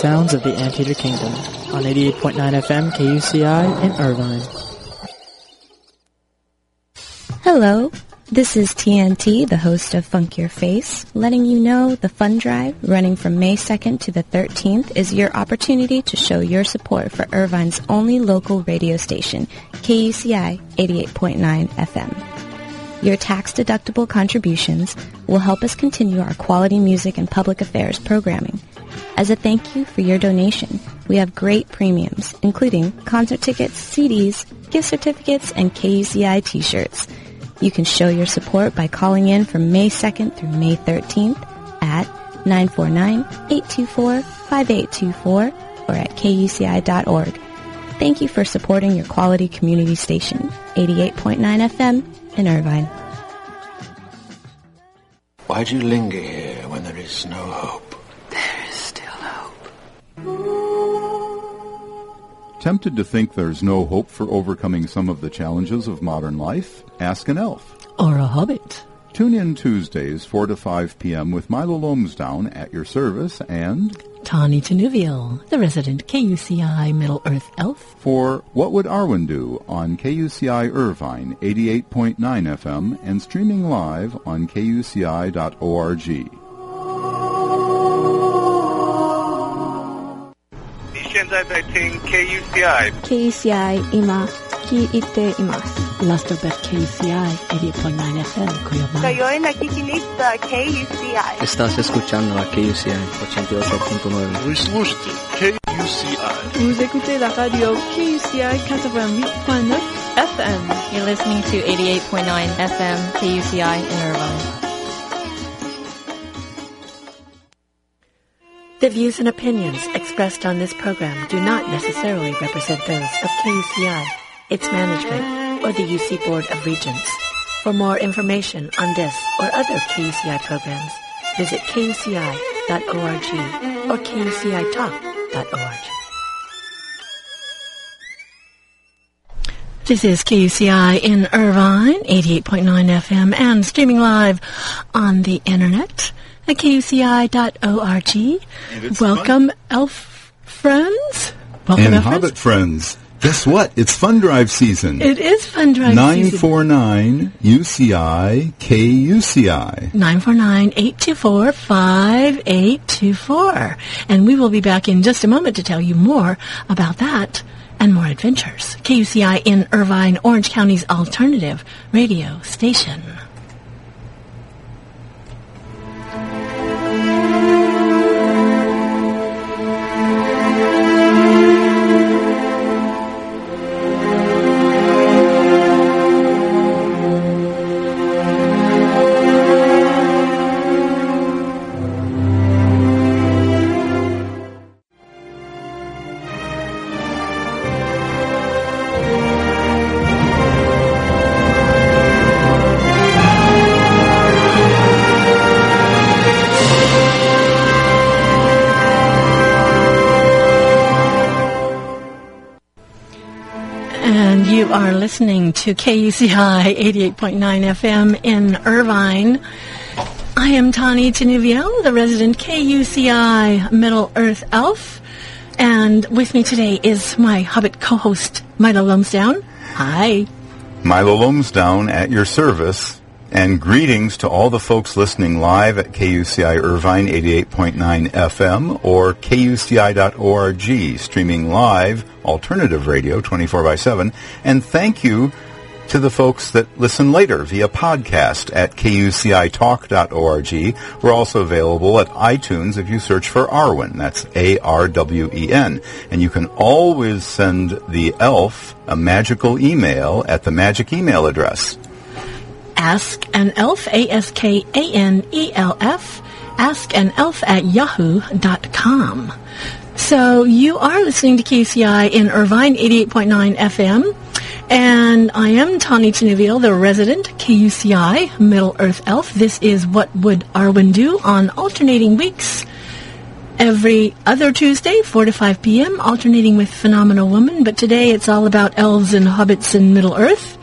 sounds of the Anteater Kingdom on 88.9 FM KUCI in Irvine. Hello, this is TNT, the host of Funk Your Face, letting you know the Fun Drive running from May 2nd to the 13th is your opportunity to show your support for Irvine's only local radio station, KUCI 88.9 FM. Your tax-deductible contributions will help us continue our quality music and public affairs programming. As a thank you for your donation, we have great premiums, including concert tickets, CDs, gift certificates, and KUCI t-shirts. You can show your support by calling in from May 2nd through May 13th at 949-824-5824 or at kuci.org. Thank you for supporting your quality community station, 88.9 FM in Irvine. Why do you linger here when there is no hope? There is still hope. Tempted to think there's no hope for overcoming some of the challenges of modern life? Ask an elf. Or a hobbit. Tune in Tuesdays, 4 to 5 p.m. with Milo Lomsdown at your service and Tawny Tanuvial, the resident KUCI Middle Earth elf. for What Would Arwen Do on KUCI Irvine 88.9 FM and streaming live on kuci.org. 你现在在听 KUCI KCI 今聞いています。 Luster Bet KUCI 88.9 FM, Kuya Ma. Kayo'y nakikinig sa KUCI. Estás escuchando a KUCI 88.9. Вы слушаете KUCI. Vous écoutez la radio KUCI 88.9 FM. You're listening to 88.9 FM KUCI in Irvine. The views and opinions expressed on this program do not necessarily represent those of KUCI, its management, or the UC Board of Regents. For more information on this or other KUCI programs, visit kuci.org or kucitalk.org. This is KUCI in Irvine, 88.9 FM, and streaming live on the internet at kuci.org. it's Welcome, elf friends. Welcome, and elf Hobbit friends, guess what? It's Fun Drive season. It is Fun Drive season. 949 UCI KUCI. 949-824-5824. And we will be back in just a moment to tell you more about that and more adventures. KUCI in Irvine, Orange County's alternative radio station. Listening to KUCI 88.9 FM in Irvine. I am Tani Tanuviel, the resident KUCI Middle Earth Elf. And with me today is my Hobbit co-host, Milo Lumsdown. Hi. Milo Lomsdown at your service. And greetings to all the folks listening live at KUCI Irvine 88.9 FM or KUCI.org, streaming live alternative radio 24 by 7. And thank you to the folks that listen later via podcast at KUCITalk.org. We're also available at iTunes if you search for Arwen. That's A-R-W-E-N. And you can always send the elf a magical email at the magic email address. Ask an Elf, A-S-K-A-N-E-L-F, ask an elf at yahoo.com. So you are listening to KCI in Irvine 88.9 FM. And I am Tawny Tanuvial, the resident KUCI Middle Earth Elf. This is What Would Arwen Do on alternating weeks. Every other Tuesday, 4 to 5 p.m., alternating with Phenomenal Woman. But today it's all about elves and hobbits in Middle Earth.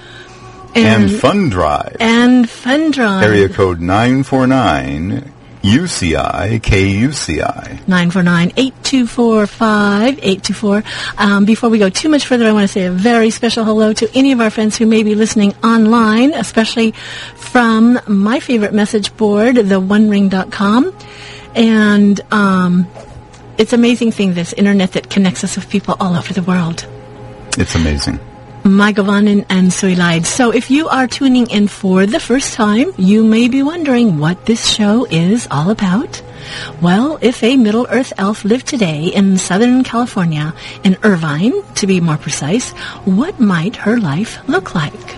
And, Fun Drive. And Fun Drive. Area code 949 UCI, KUCI. 949-824-5824. Um, before we go too much further, I want to say a very special hello to any of our friends who may be listening online, especially from my favorite message board, the OneRing.com. And um, it's amazing thing, this internet that connects us with people all over the world. It's amazing. Mae govannen and Suilad. So if you are tuning in for the first time, you may be wondering what this show is all about. Well, if a Middle-earth elf lived today in Southern California, in Irvine, to be more precise, what might her life look like?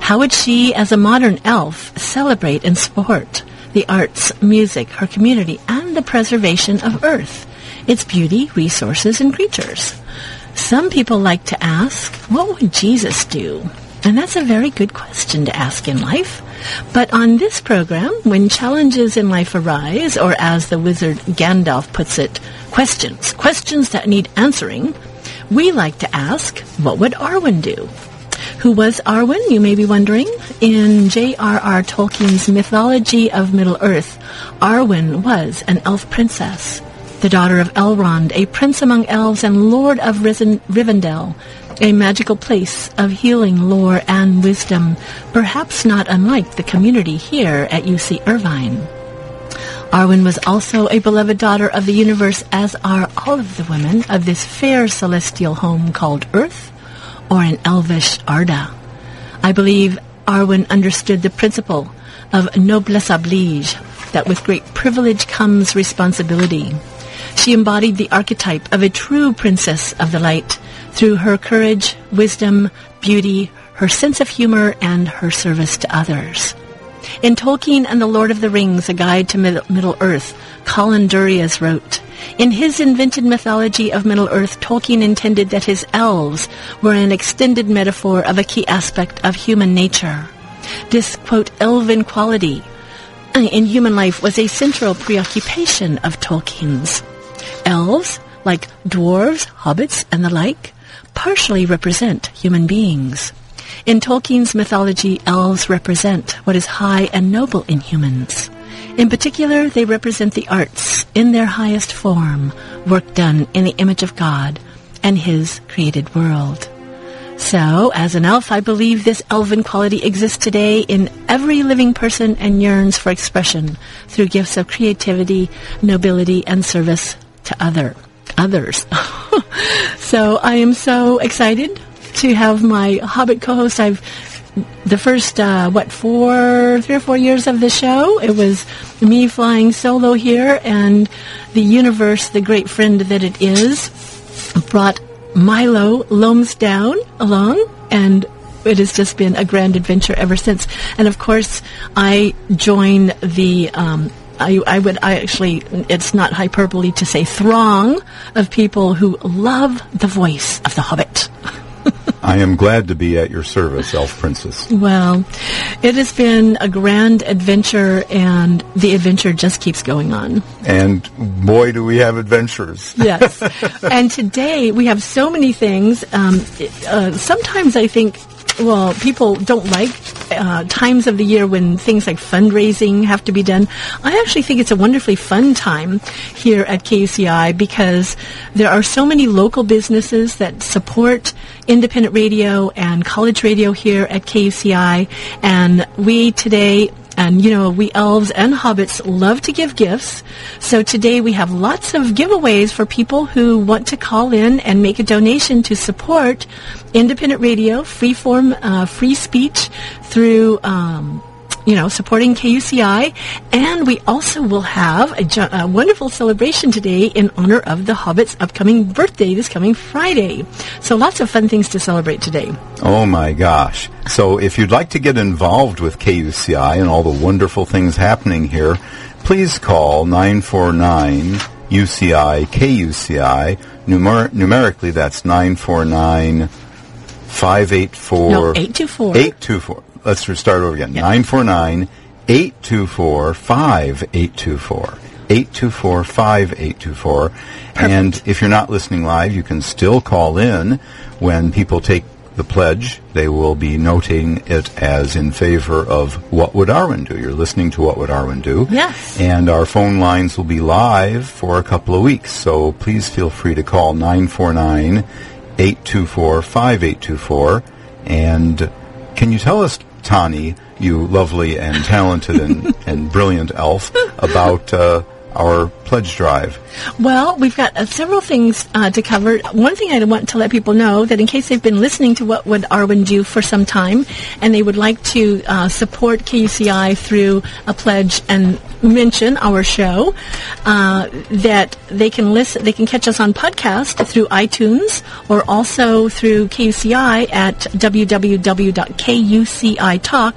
How would she, as a modern elf, celebrate and support the arts, music, her community, and the preservation of Earth, its beauty, resources, and creatures? Some people like to ask, what would Jesus do? And that's a very good question to ask in life. But on this program, when challenges in life arise, or as the wizard Gandalf puts it, questions, questions that need answering, we like to ask, what would Arwen do? Who was Arwen, you may be wondering? In J.R.R. Tolkien's mythology of Middle-earth, Arwen was an elf princess the daughter of Elrond, a prince among elves and lord of Rivendell, a magical place of healing, lore, and wisdom, perhaps not unlike the community here at UC Irvine. Arwen was also a beloved daughter of the universe, as are all of the women of this fair celestial home called Earth, or in Elvish Arda. I believe Arwen understood the principle of noblesse oblige, that with great privilege comes responsibility. She embodied the archetype of a true princess of the light through her courage, wisdom, beauty, her sense of humor, and her service to others. In Tolkien and the Lord of the Rings, A Guide to Middle-earth, Colin Duriez wrote, in his invented mythology of Middle-earth, Tolkien intended that his elves were an extended metaphor of a key aspect of human nature. This, quote, elven quality uh, in human life was a central preoccupation of Tolkien's. Elves, like dwarves, hobbits, and the like, partially represent human beings. In Tolkien's mythology, elves represent what is high and noble in humans. In particular, they represent the arts in their highest form, work done in the image of God and His created world. So, as an elf, I believe this elven quality exists today in every living person and yearns for expression through gifts of creativity, nobility, and service to other others. so I am so excited to have my Hobbit co-host. I've the first uh, what four, three or four years of the show. It was me flying solo here, and the universe, the great friend that it is, brought Milo Lomsdown along, and it has just been a grand adventure ever since. And of course, I join the um, I, I would I actually it's not hyperbole to say throng of people who love the voice of the Hobbit. I am glad to be at your service, Elf Princess. Well, it has been a grand adventure, and the adventure just keeps going on. And boy, do we have adventures. yes. And today we have so many things. Um, uh, sometimes I think well, people don't like uh, times of the year when things like fundraising have to be done. I actually think it's a wonderfully fun time here at KUCI because there are so many local businesses that support independent radio and college radio here at KUCI. And we today and, you know, we elves and hobbits love to give gifts. So today we have lots of giveaways for people who want to call in and make a donation to support independent radio, free form, uh, free speech through, um, you know, supporting KUCI. And we also will have a, a, wonderful celebration today in honor of the Hobbit's upcoming birthday this coming Friday. So lots of fun things to celebrate today. Oh my gosh. So if you'd like to get involved with KUCI and all the wonderful things happening here, please call 949 UCI KUCI. Numer- numerically, that's 949 584 824 824 let's start over again. 949 824 5824. 824 5824. And if you're not listening live, you can still call in when people take the pledge, they will be noting it as in favor of What Would Arwen Do? You're listening to What Would Arwen Do? Yes. And our phone lines will be live for a couple of weeks, so please feel free to call 949 824 5824. And can you tell us, Tani, you lovely and talented and, and brilliant elf, about uh, our pledge drive? Well, we've got uh, several things uh, to cover. One thing I want to let people know that in case they've been listening to what would Arwen do for some time, and they would like to uh, support KUCI through a pledge and mention our show, uh, that they can listen, they can catch us on podcast through iTunes or also through KUCI at www.kucitalk,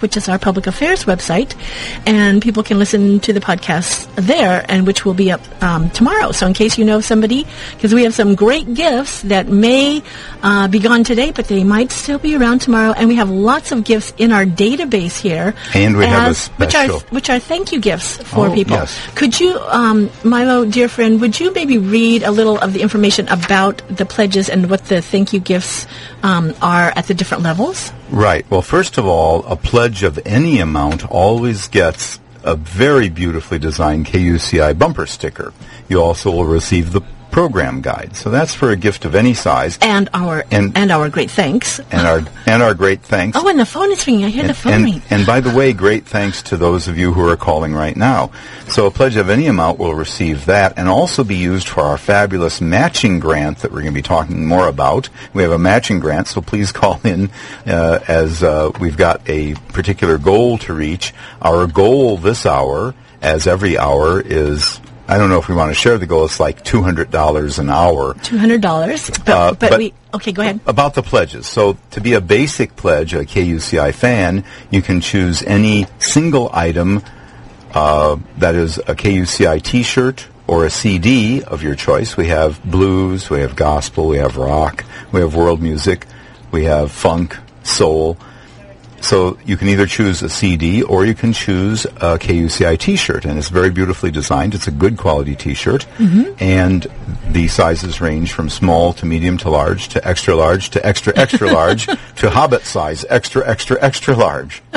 which is our public affairs website, and people can listen to the podcast there, and which will be up um, tomorrow. So in case you know somebody, because we have some great gifts that may uh, be gone today, but they might still be around tomorrow, and we have lots of gifts in our database here. And we have a as- which are special- which are thank you gifts for Oh, people. yes. Could you, um, Milo, dear friend, would you maybe read a little of the information about the pledges and what the thank you gifts um, are at the different levels? Right. Well, first of all, a pledge of any amount always gets a very beautifully designed KUCI bumper sticker. You also will receive the program guide. So that's for a gift of any size. And our and, And- our great thanks. And our and our great thanks. Oh, and the phone is ringing. I hear the phone and, ring. and by the way, great thanks to those of you who are calling right now. So a pledge of any amount will receive that and also be used for our fabulous matching grant that we're going to be talking more about. We have a matching grant, so please call in uh, as uh, we've got a particular goal to reach. Our goal this hour, as every hour, is I don't know if we want to share the goal. It's like two hundred dollars an hour. Two hundred dollars. But, Uh, but but- we okay. Go ahead. About the pledges. So to be a basic pledge, a KUCI fan, you can choose any single item uh, that is a KUCI T-shirt or a CD of your choice. We have blues, we have gospel, we have rock, we have world music, we have funk, soul. So you can either choose a CD or you can choose a KUCI T-shirt, and it's very beautifully designed. It's a good quality T-shirt, mm-hmm. and the sizes range from small to medium to large to extra large to extra extra large to Hobbit size, extra extra extra large.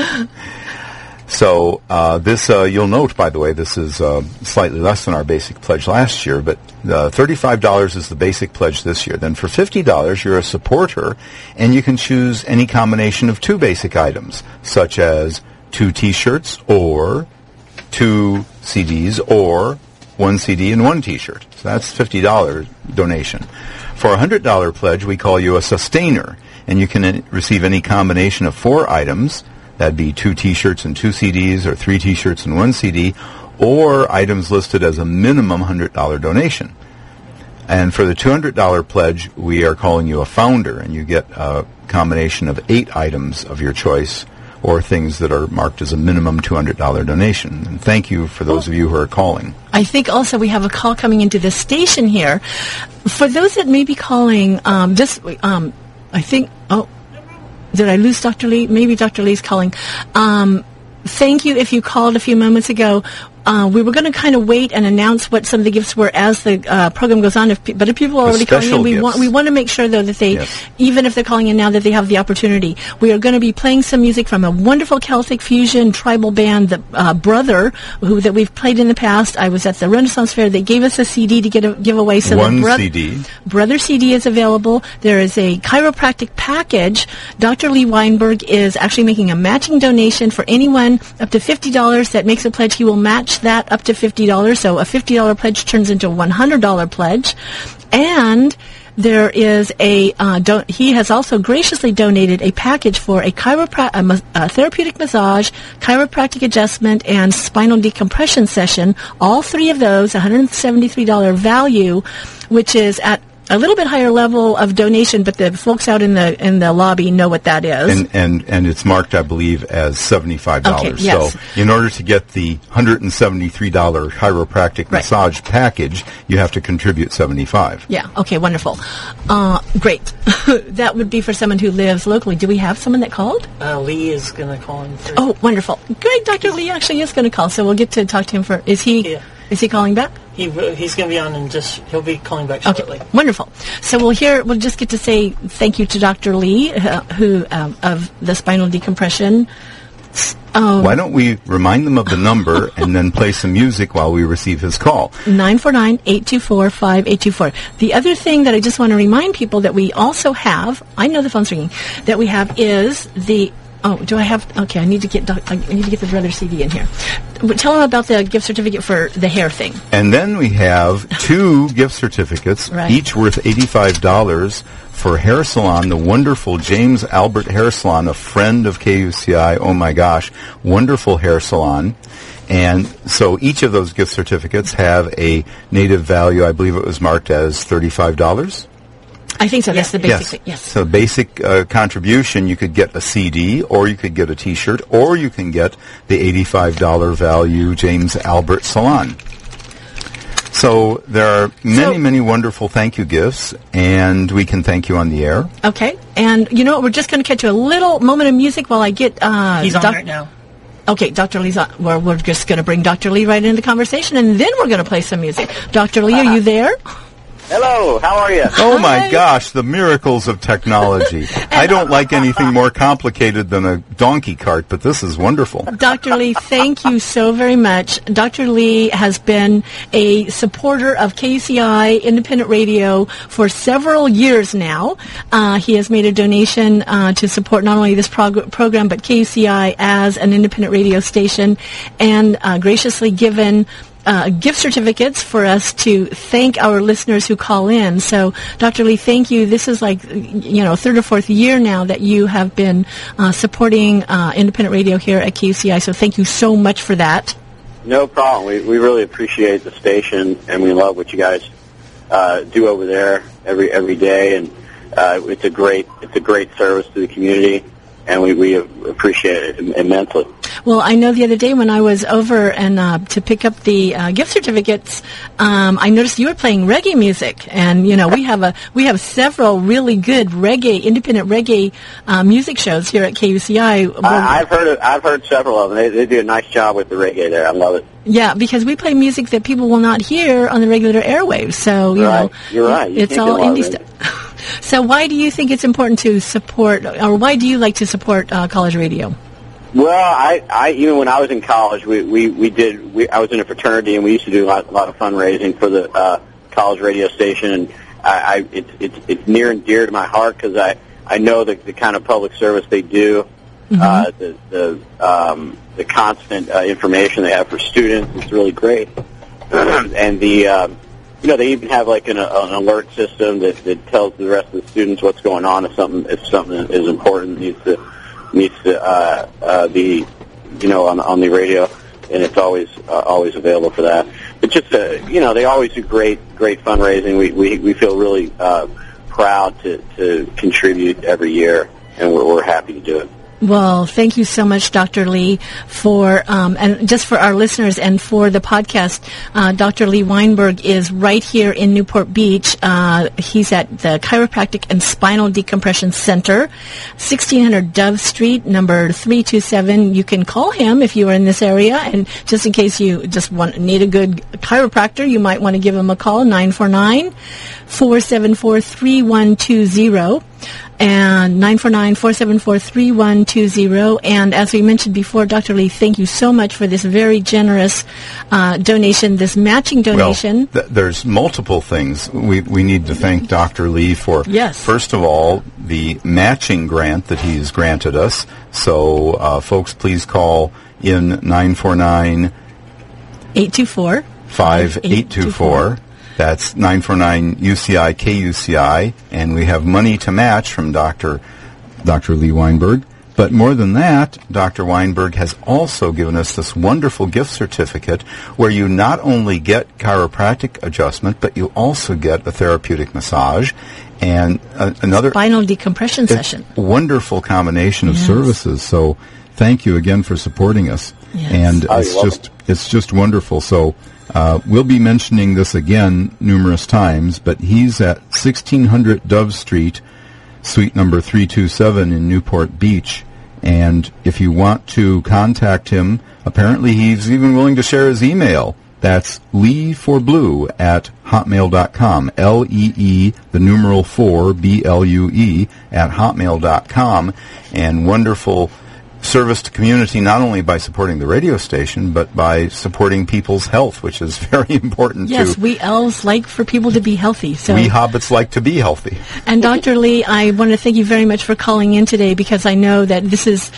So uh, this, uh, you'll note, by the way, this is uh, slightly less than our basic pledge last year, but uh, $35 is the basic pledge this year. Then for $50, you're a supporter, and you can choose any combination of two basic items, such as two T-shirts or two CDs or one CD and one T-shirt. So that's $50 donation. For a $100 pledge, we call you a sustainer, and you can receive any combination of four items. That'd be two T-shirts and two CDs, or three T-shirts and one CD, or items listed as a minimum $100 donation. And for the $200 pledge, we are calling you a founder, and you get a combination of eight items of your choice or things that are marked as a minimum $200 donation. And thank you for those of you who are calling. I think also we have a call coming into the station here. For those that may be calling, um, just um, I think. Oh, did I lose Dr. Lee? Maybe Dr. Lee's calling. Um, thank you if you called a few moments ago. Uh, we were going to kind of wait and announce what some of the gifts were as the uh, program goes on. If pe- but if people are The already calling in, we gifts. want we want to make sure though that they, Yes. even if they're calling in now, that they have the opportunity. We are going to be playing some music from a wonderful Celtic fusion tribal band, the uh, Brother, who that we've played in the past. I was at the Renaissance Fair. They gave us a CD to get a, give away. So One the Broth- CD. Brother CD is available. There is a chiropractic package. Dr. Lee Weinberg is actually making a matching donation for anyone up to $50 that makes a pledge. He will match that up to $50. So a $50 pledge turns into a $100 pledge. And there is a, uh, do- he has also graciously donated a package for a, chiropra- a, mas- a therapeutic massage, chiropractic adjustment, and spinal decompression session. All three of those, $173 value, which is at a little bit higher level of donation, but the folks out in the in the lobby know what that is. And, and, and it's marked, I believe, as $75. Okay, yes. So in order to get the $173 chiropractic massage package, you have to contribute 75 yeah. Okay. Wonderful. Uh, great. that would be for someone who lives locally. Do we have someone that called? Uh, Lee is going to call in. Through. Oh, wonderful. Great. Dr. Lee actually is going to call, so we'll get to talk to him for. Is he? Yeah. Is he calling back? He he's going to be on and just he'll be calling back shortly. Okay, wonderful. So we'll hear. We'll just get to say thank you to Dr. Lee, uh, who um, of the spinal decompression. Um, Why don't we remind them of the number and then play some music while we receive his call? 949-824-5824. The other thing that I just want to remind people that we also have, I know the phone's ringing, that we have is the Oh, do I have? Okay, I need to get I need to get the brother CD in here. Tell them about the gift certificate for the hair thing. And then we have two gift certificates, right. each worth eighty-five dollars for hair salon, the wonderful James Albert Hair Salon, a friend of KUCI. Oh my gosh, wonderful hair salon. And so each of those gift certificates have a native value. I believe it was marked as thirty-five dollars. I think so. That's the basic. Yes. yes. So basic uh, contribution, you could get a CD, or you could get a T-shirt, or you can get the eighty-five dollar value James Albert Salon. So there are many, so, many wonderful thank you gifts, and we can thank you on the air. Okay, and you know what? We're just going to catch a little moment of music while I get. Uh, He's on doc- right now. Okay, Dr. Lee's on. Well, we're just going to bring Dr. Lee right into the conversation, and then we're going to play some music. Dr. Lee, are you there? Hello, how are you? Oh my gosh, the miracles of technology. I don't like anything more complicated than a donkey cart, but this is wonderful. Dr. Lee, thank you so very much. Dr. Lee has been a supporter of KCI Independent Radio for several years now. Uh, he has made a donation uh, to support not only this prog- program, but KCI as an independent radio station and uh, graciously given uh, gift certificates for us to thank our listeners who call in. So, Dr. Lee, thank you. This is like, you know, third or fourth year now that you have been uh, supporting uh, independent radio here at KUCI. So, thank you so much for that. No problem. We, we really appreciate the station, and we love what you guys uh, do over there every every day. And uh, it's a great it's a great service to the community and we, we appreciate it immensely. Well, I know the other day when I was over and uh, to pick up the uh, gift certificates, um, I noticed you were playing reggae music, and you know we have a we have several really good reggae, independent reggae uh, music shows here at KUCI. I, have heard of, I've heard several of them. They, they do a nice job with the reggae there. I love it. Yeah, because we play music that people will not hear on the regular airwaves. So you right. know, you're right. You it's all indie stuff. So why do you think it's important to support, or why do you like to support uh, college radio? Well, I, I even when I was in college, we we, we did. We, I was in a fraternity, and we used to do a lot, a lot of fundraising for the uh, college radio station. And I, I it's it's it's near and dear to my heart because I I know the the kind of public service they do, mm-hmm. uh, the the um, the constant uh, information they have for students. It's really great, and the um, you know, they even have like an, an alert system that, that tells the rest of the students what's going on if something if something is important needs to needs to uh, uh, be, you know, on on the radio, and it's always uh, always available for that. But just uh, you know, they always do great great fundraising. We we we feel really uh, proud to to contribute every year, and we're, we're happy to do it. Well, thank you so much, Dr. Lee, for um, and just for our listeners and for the podcast. Uh, Dr. Lee Weinberg is right here in Newport Beach. Uh, he's at the Chiropractic and Spinal Decompression Center, 1600 Dove Street, number 327. You can call him if you are in this area, and just in case you just want need a good chiropractor, you might want to give him a call 949 474 3120 and 949-474-3120. And as we mentioned before, Dr. Lee, thank you so much for this very generous uh, donation, this matching donation. Well, th- there's multiple things we, we need to thank Dr. Lee for. Yes. First of all, the matching grant that he's granted us. So, uh, folks, please call in 949 824 5824 that's 949 UCI KUCI, and we have money to match from Dr. Dr. Lee Weinberg. But more than that, Dr. Weinberg has also given us this wonderful gift certificate where you not only get chiropractic adjustment, but you also get a therapeutic massage and uh, another spinal decompression session. Wonderful combination of yes. services. So thank you again for supporting us. Yes. And it's just it's just wonderful. So uh, we'll be mentioning this again numerous times, but he's at 1600 Dove Street, suite number 327 in Newport Beach. And if you want to contact him, apparently he's even willing to share his email. That's Lee for Blue at hotmail.com. L-E-E, the numeral 4, B-L-U-E, at hotmail.com. And wonderful service to community not only by supporting the radio station but by supporting people's health which is very important yes too. we elves like for people to be healthy so we hobbits like to be healthy and dr lee i want to thank you very much for calling in today because i know that this is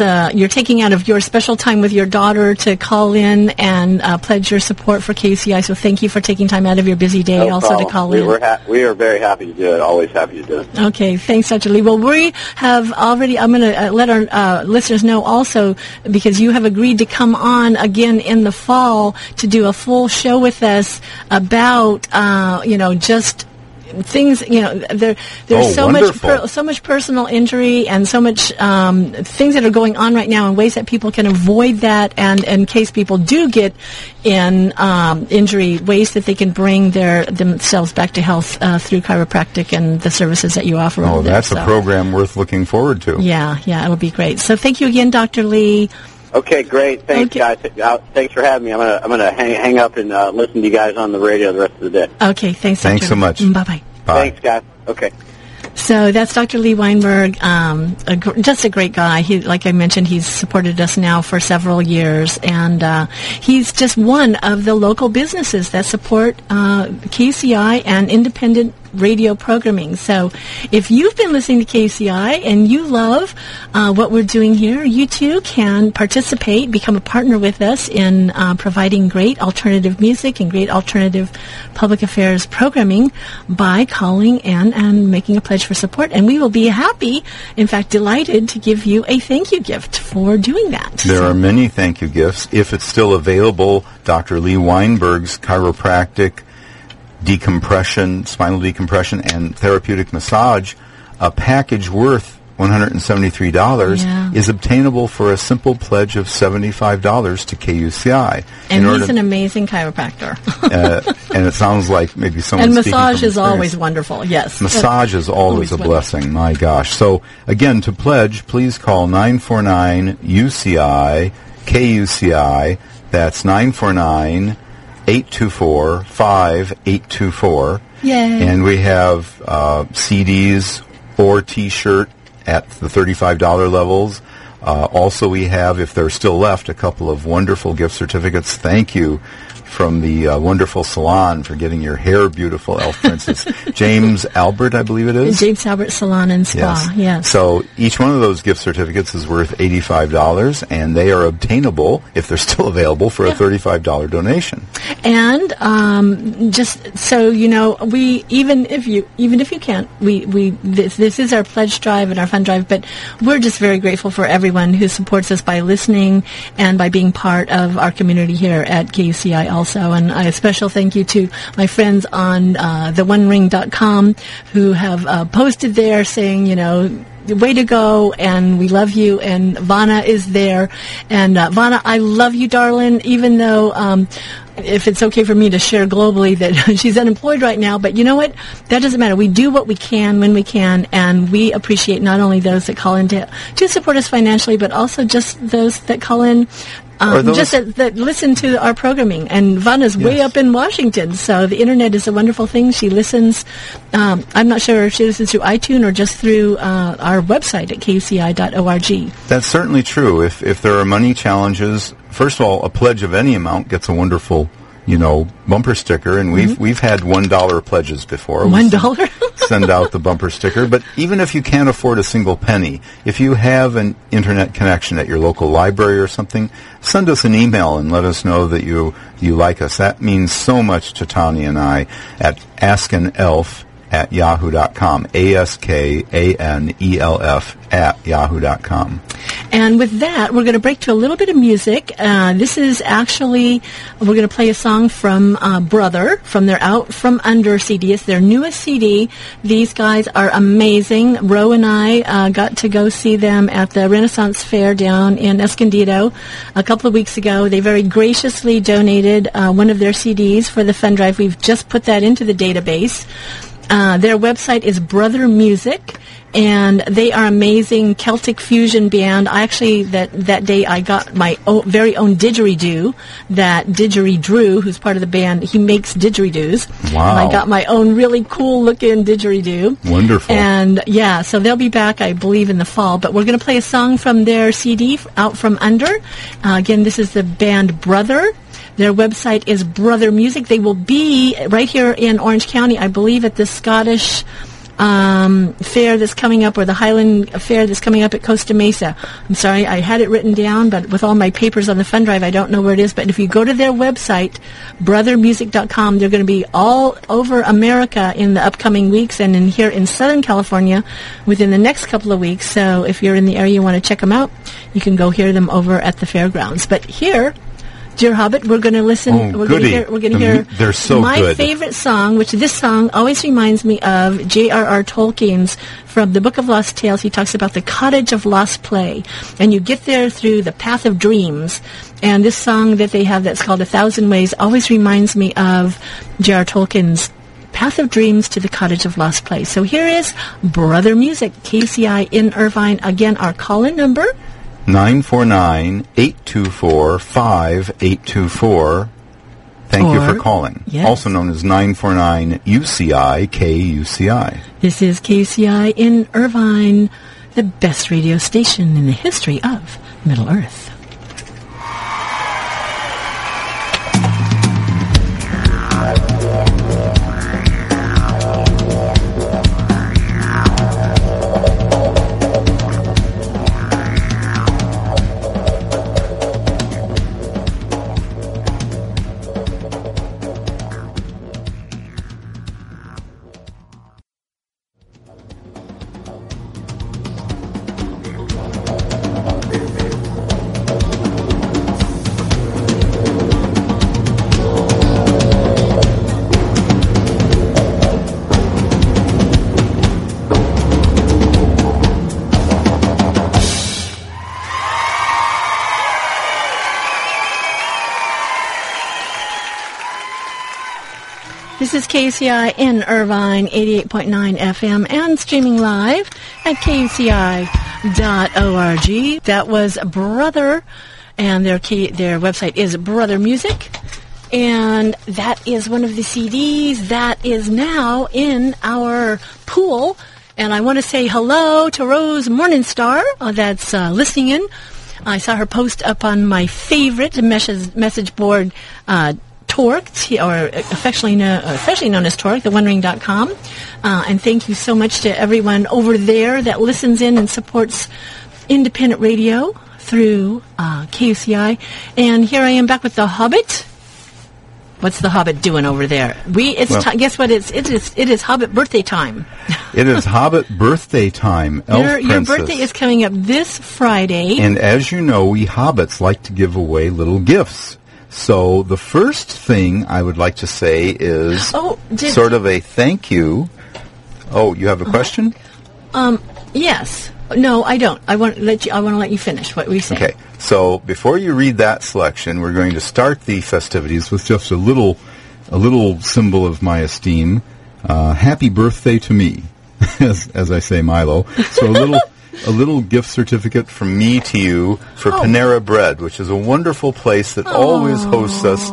uh, you're taking out of your special time with your daughter to call in and uh, pledge your support for kci So thank you for taking time out of your busy day no also problem. to call we in. We're ha- we are very happy to do it. Always happy to do it. Okay, thanks, Dr. Lee. Well, we have already. I'm going to uh, let our uh, listeners know also because you have agreed to come on again in the fall to do a full show with us about uh, you know just things you know there there's oh, so wonderful. much per, so much personal injury and so much um, things that are going on right now in ways that people can avoid that and in case people do get in um, injury ways that they can bring their themselves back to health uh, through chiropractic and the services that you offer oh over there. that's So, a program worth looking forward to yeah yeah it'll be great so thank you again Dr. Lee Okay, great. Thanks, Okay. guys. Uh, thanks for having me. I'm gonna I'm gonna hang, hang up and uh, listen to you guys on the radio the rest of the day. okay thanks Thanks Dr. so much. bye bye Bye. Thanks, guys. Okay. So that's Dr. Lee Weinberg, um, a gr- just a great guy. He, like I mentioned, he's supported us now for several years, and uh, he's just one of the local businesses that support uh, KCI and independent radio programming. So if you've been listening to KCI and you love uh, what we're doing here, you too can participate, become a partner with us in uh, providing great alternative music and great alternative public affairs programming by calling in and making a pledge for support. And we will be happy, in fact, delighted to give you a thank you gift for doing that. There are many thank you gifts. If it's still available, Dr. Lee Weinberg's chiropractic decompression, spinal decompression, and therapeutic massage, a package worth $173 Yeah. is obtainable for a simple pledge of $75 to KUCI. and he's an amazing chiropractor. uh, and it sounds like maybe someone and massage is always wonderful, yes. Massage is always, Always a blessing. My gosh. So again, to pledge, please call 949 UCI KUCI. That's 949 824 5824. Yay. And we have uh, CDs or T-shirt at the $35 levels. Uh, also, we have, if they're still left, a couple of wonderful gift certificates. Thank you from the uh, wonderful salon for getting your hair beautiful, Elf Princess. James Albert, I believe it is. James Albert Salon and Spa, yes. So each one of those gift certificates is worth $85, and they are obtainable, if they're still available, for a $35 donation. And um, just so you know, we even if you even if you can't, we we this, this is our pledge drive and our fund drive, but we're just very grateful for everyone who supports us by listening and by being part of our community here at KUCI also. And a special thank you to my friends on uh, the OneRing.com who have uh, posted there saying, you know, way to go and we love you and Vana is there. And uh, Vana I love you darling even though um, if it's okay for me to share globally that she's unemployed right now. But you know what? That doesn't matter. We do what we can when we can. And we appreciate not only those that call in to, to support us financially but also just those that call in um, just that, that listen to our programming. And Vanna's way up in Washington, so the internet is a wonderful thing. She listens. Um, I'm not sure if she listens through iTunes or just through uh, our website at kuci.org. That's certainly true. If if there are money challenges, first of all, a pledge of any amount gets a wonderful, you know, bumper sticker, and we've mm-hmm. we've had one dollar pledges before. One send- out the bumper sticker. But even if you can't afford a single penny, if you have an internet connection at your local library or something, send us an email and let us know that you you like us. That means so much to Tanya and I at askanelf at yahoo.com. A-S-K-A-N-E-L-F at yahoo.com. And with that, we're going to break to a little bit of music. Uh, this is actually, we're going to play a song from uh, Brother, from their Out From Under CD. It's their newest CD. These guys are amazing. Ro and I uh, got to go see them at the Renaissance Fair down in Escondido a couple of weeks ago. They very graciously donated uh, one of their CDs for the fund drive. We've just put that into the database. Uh, their website is Brother Music and they are amazing Celtic fusion band. I actually that that day I got my o- very own didgeridoo that didgeridoo, who's part of the band. He makes didgeridoos. Wow! And I got my own really cool looking didgeridoo. Wonderful. And yeah, so they'll be back, I believe, in the fall. But we're going to play a song from their CD, Out from Under. Uh, again, this is the band Brother. Their website is Brother Music. They will be right here in Orange County, I believe, at the Scottish um, fair that's coming up, or the Highland fair that's coming up at Costa Mesa. I'm sorry, I had it written down, but with all my papers on the fund drive, I don't know where it is. But if you go to their website, brothermusic.com, they're going to be all over America in the upcoming weeks, and in here in Southern California within the next couple of weeks. So if you're in the area, you want to check them out, you can go hear them over at the fairgrounds. But here. Dear Hobbit, we're going to listen. Oh, we're going to hear. We're going to The hear. they're so my good. favorite song, which this song always reminds me of J.R.R. Tolkien's from the Book of Lost Tales. He talks about the cottage of lost play, and you get there through the path of dreams. And this song that they have that's called A Thousand Ways always reminds me of J.R.R. Tolkien's Path of Dreams to the Cottage of Lost Play. So here is Brother Music, KCI in Irvine. Again, our call-in number 949-824-5824. Thank you for calling. yes. Also known as 949-UCI KUCI. This is KCI in Irvine, the best radio station in the history of Middle Earth. Is KCI in Irvine, 88.9 FM, and streaming live at KUCI.org. That was Brother, and their key, their website is Brother Music. And that is one of the CDs that is now in our pool. And I want to say hello to Rose Morningstar uh, that's uh, listening in. I saw her post up on my favorite message, message board, uh, Torque, T- or affectionately, know, affectionately known as Torque, theonering.com. Uh, and thank you so much to everyone over there that listens in and supports independent radio through uh, KUCI. And here I am back with The Hobbit. What's The Hobbit doing over there? We, it's Well- ti- guess what? It's, it is, it is Hobbit birthday time. It is Hobbit birthday time, your, your birthday is coming up this Friday. And as you know, we hobbits like to give away little gifts. So the first thing I would like to say is Oh, sort of a thank you. Oh, you have a question? Um, yes. No, I don't. I want to let you. I want to let you finish what we say. Okay. So before you read that selection, we're going to start the festivities with just a little, a little symbol of my esteem. Uh, happy birthday to me, as, as I say, Milo. So a little, a little gift certificate from me to you for Oh. Panera Bread, which is a wonderful place that always hosts us.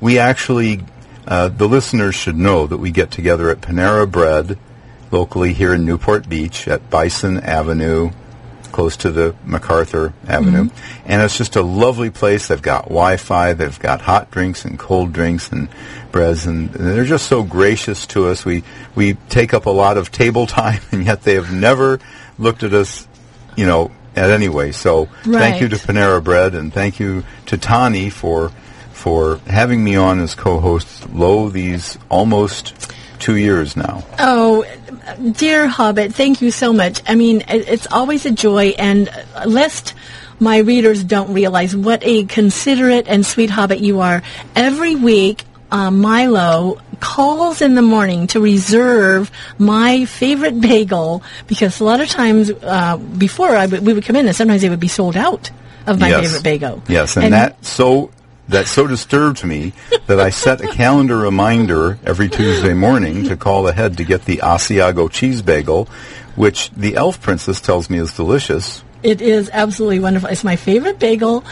We actually, uh, the listeners should know that we get together at Panera Bread locally here in Newport Beach at Bison Avenue, close to the MacArthur Avenue. And it's just a lovely place. They've got Wi-Fi, they've got hot drinks and cold drinks and breads, and they're just so gracious to us. We we take up a lot of table time, and yet they have never looked at us, you know, at any way. So thank you to Panera Bread, and thank you to Tani for for having me on as co-host. Lo, these almost two years now. Oh, dear Hobbit, thank you so much. I mean, it's always a joy, and uh, lest my readers don't realize what a considerate and sweet Hobbit you are, every week uh, Milo calls in the morning to reserve my favorite bagel because a lot of times uh, before I would, we would come in and sometimes they would be sold out of my Yes. favorite bagel. Yes, and, that so that so disturbed me that I set a calendar reminder every Tuesday morning to call ahead to get the Asiago cheese bagel, which the elf princess tells me is delicious. It is absolutely wonderful. It's my favorite bagel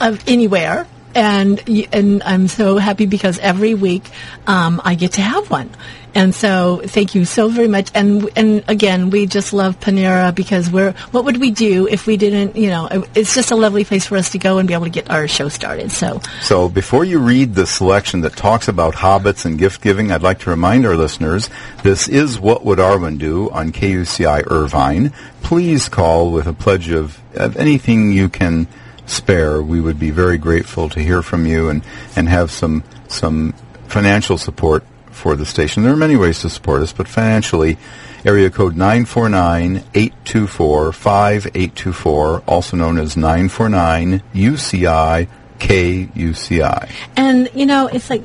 of anywhere. And and I'm so happy because every week um, I get to have one. And so, thank you so very much. And and again, we just love Panera because we're. What would we do if we didn't? You know, it's just a lovely place for us to go and be able to get our show started. So, so before you read the selection that talks about hobbits and gift giving, I'd like to remind our listeners this is what would Arwen do on KUCI Irvine. Please call with a pledge of, of anything you can spare. We would be very grateful to hear from you and and have some some financial support for the station. There are many ways to support us, but financially, area code 949-824-5824, also known as 949-UCI KUCI. And, you know, it's like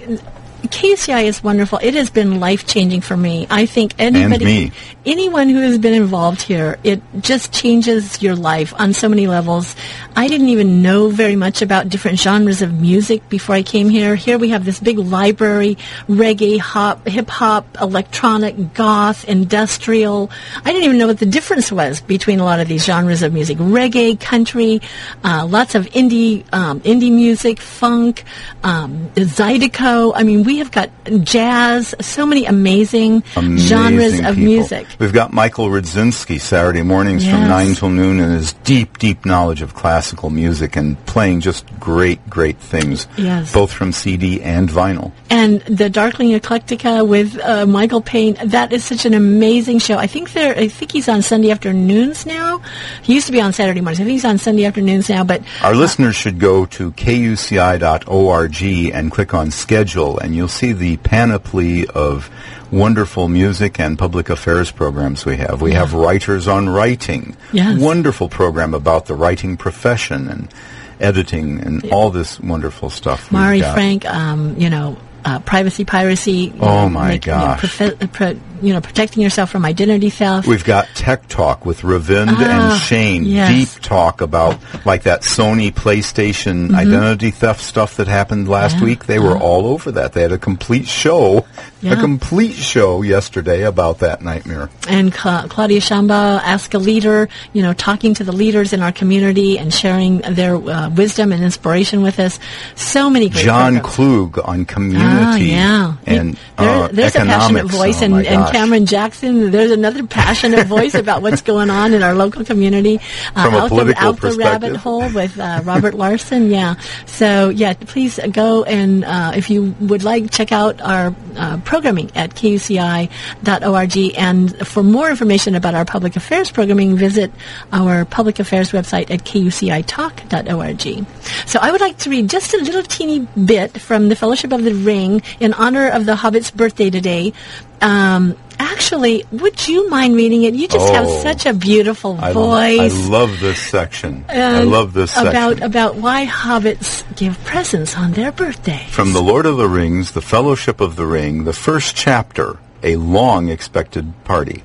KUCI is wonderful. It has been life changing for me. I think anybody, anyone who has been involved here, it just changes your life on so many levels. I didn't even know very much about different genres of music before I came here. Here we have this big library, reggae, hop, hip hop, electronic, goth, industrial. I didn't even know what the difference was between a lot of these genres of music. Reggae, country, uh, lots of indie, um, indie music, funk, um, Zydeco. I mean, we have got jazz, so many amazing, amazing genres people. of music. We've got Michael Rudzinski Saturday mornings yes. from 9 till noon and his deep, deep knowledge of classical music and playing just great, great things, yes. both from CD and vinyl. And the Darkling Eclectica with uh, Michael Payne, that is such an amazing show. I think there, I think he's on Sunday afternoons now. He used to be on Saturday mornings. I think he's on Sunday afternoons now, but... Our uh, listeners should go to kuci.org and click on schedule and you'll see the panoply of wonderful music and public affairs programs we have. We yeah. have Writers on Writing, yes. wonderful program about the writing profession and editing and all this wonderful stuff. Mari Frank, um, you know, uh, privacy piracy. Oh know, my gosh! You know, profe- pro- you know, protecting yourself from identity theft. We've got Tech Talk with Ravind ah, and Shane. Yes. Deep talk about like that Sony PlayStation mm-hmm. identity theft stuff that happened last yeah. week. They were uh-huh. all over that. They had a complete show, yeah. a complete show yesterday about that nightmare. And Cla- Claudia Shamba, Ask a Leader, you know, talking to the leaders in our community and sharing their uh, wisdom and inspiration with us. So many great John programs. Klug on community ah, yeah. and uh, there's a passionate voice oh and, and Cameron Jackson. There's another passionate voice about what's going on in our local community. Uh, From a out political the, out the rabbit hole with uh, Robert Larson. Yeah. So yeah, please go and uh, if you would like, check out our uh, programming at kuci.org. And for more information about our public affairs programming, visit our public affairs website at kucitalk.org. So I would like to read just a little teeny bit from the Fellowship of the Ring in honor of the Hobbit's birthday today. Um, actually, would you mind reading it? You just oh, have such a beautiful voice. I, I love this section. I love this section. About, about why hobbits give presents on their birthdays. From The Lord of the Rings, The Fellowship of the Ring, the first chapter, A Long Expected Party.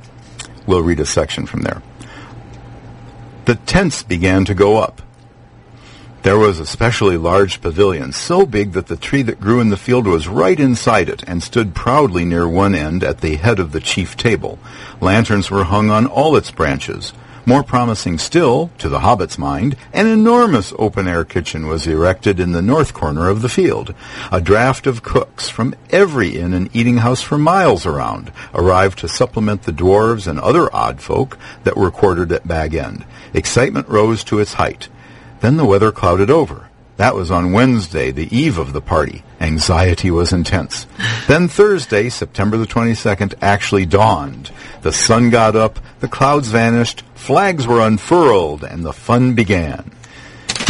We'll read a section from there. The tents began to go up. There was a specially large pavilion, so big that the tree that grew in the field was right inside it and stood proudly near one end at the head of the chief table. Lanterns were hung on all its branches. More promising still, to the hobbit's mind, an enormous open-air kitchen was erected in the north corner of the field. A draft of cooks from every inn and eating house for miles around arrived to supplement the dwarves and other odd folk that were quartered at Bag End. Excitement rose to its height. Then the weather clouded over. That was on Wednesday, the eve of the party. Anxiety was intense. Then Thursday, September the 22nd, actually dawned. The sun got up, the clouds vanished, flags were unfurled, and the fun began.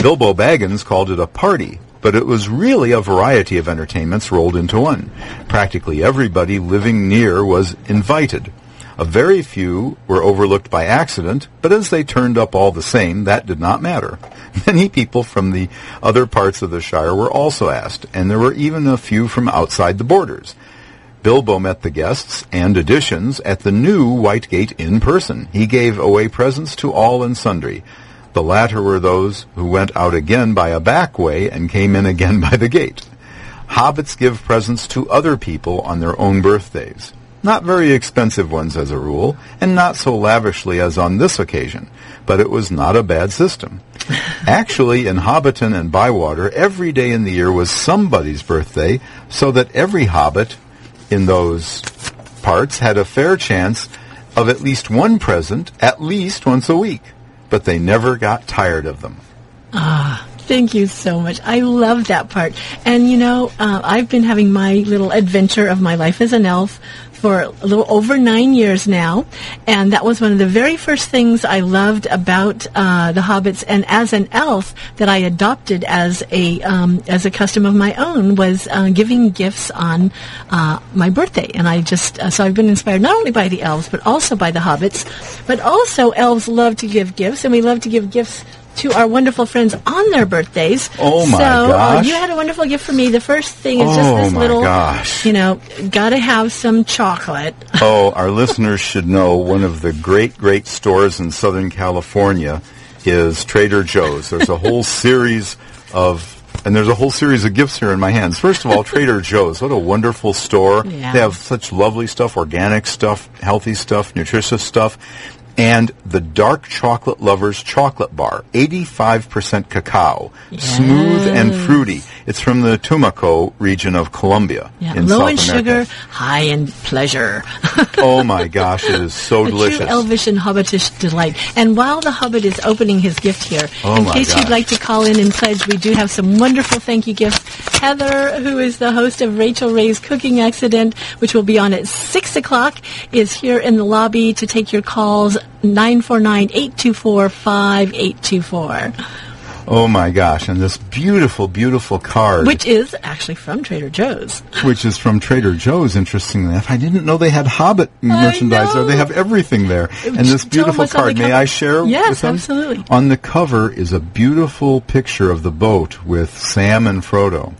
Bilbo Baggins called it a party, but it was really a variety of entertainments rolled into one. Practically everybody living near was invited. A very few were overlooked by accident, but as they turned up all the same, that did not matter. Many people from the other parts of the Shire were also asked, and there were even a few from outside the borders. Bilbo met the guests and additions at the new White Gate in person. He gave away presents to all and sundry. The latter were those who went out again by a back way and came in again by the gate. Hobbits give presents to other people on their own birthdays. Not very expensive ones as a rule, and not so lavishly as on this occasion. But it was not a bad system. Actually, in Hobbiton and Bywater, every day in the year was somebody's birthday, so that every hobbit in those parts had a fair chance of at least one present at least once a week. But they never got tired of them. Ah, thank you so much. I love that part. And you know, uh, I've been having my little adventure of my life as an elf for a little over nine years now, and that was one of the very first things I loved about uh, the Hobbits. And as an elf, that I adopted as a um, as a custom of my own was uh, giving gifts on uh, my birthday. And I just uh, so I've been inspired not only by the elves but also by the Hobbits, but also elves love to give gifts, and we love to give gifts to our wonderful friends on their birthdays. Oh my so, uh, you had a wonderful gift for me. The first thing is just Oh this my little, gosh. you know, gotta have some chocolate. oh, our listeners should know one of the great, great stores in Southern California is Trader Joe's. There's a whole series of and there's a whole series of gifts here in my hands. First of all, Trader Joe's. What a wonderful store. Yeah. They have such lovely stuff, organic stuff, healthy stuff, nutritious stuff. And the dark chocolate lovers chocolate bar, 85% cacao, smooth and fruity. It's from the Tumaco region of Colombia Yeah, in low South in America. sugar, high in pleasure. oh my gosh, it is so a delicious. true elvish and hobbitish delight. And while the hobbit is opening his gift here, Oh in case gosh. you'd like to call in and pledge, we do have some wonderful thank you gifts. Heather, who is the host of Rachel Ray's Cooking Accident, which will be on at 6 o'clock, is here in the lobby to take your calls, 949-824-5824, Oh my gosh, and this beautiful, beautiful card, which is actually from Trader Joe's. which is from Trader Joe's, interestingly enough. I didn't know they had Hobbit merchandise there. They have everything there. And this beautiful what's on the card, may. I share Yes, with them? absolutely. On the cover is a beautiful picture of the boat with Sam and Frodo.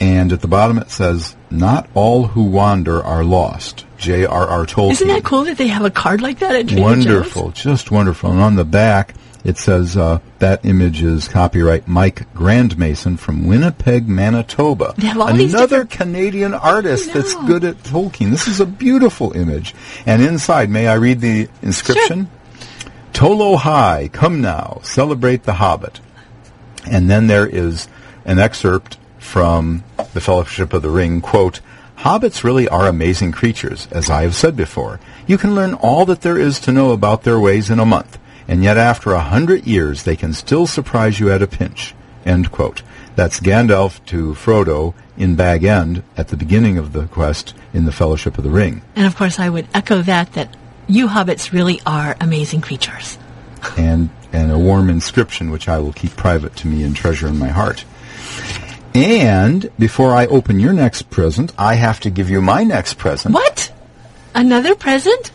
And at the bottom it says, Not all who wander are lost. J.R.R. Tolkien. Isn't that cool that they have a card like that at Trader Wonderful, just wonderful. And on the back, it says uh, that image is copyright Mike Grandmaison from Winnipeg, Manitoba. They have all these Another Canadian artist that's good at Tolkien. This is a beautiful image. And inside, may I read the inscription? Sure. Tolo High, come now, celebrate the Hobbit. And then there is an excerpt from the Fellowship of the Ring, quote, Hobbits really are amazing creatures, as I have said before. You can learn all that there is to know about their ways in a month, and yet after a hundred years they can still surprise you at a pinch. End quote. That's Gandalf to Frodo in Bag End at the beginning of the quest in the Fellowship of the Ring. And of course, I would echo that, that you hobbits really are amazing creatures. and and a warm inscription which I will keep private to me and treasure in my heart. And before I open your next present, I have to give you my next present. What? Another present?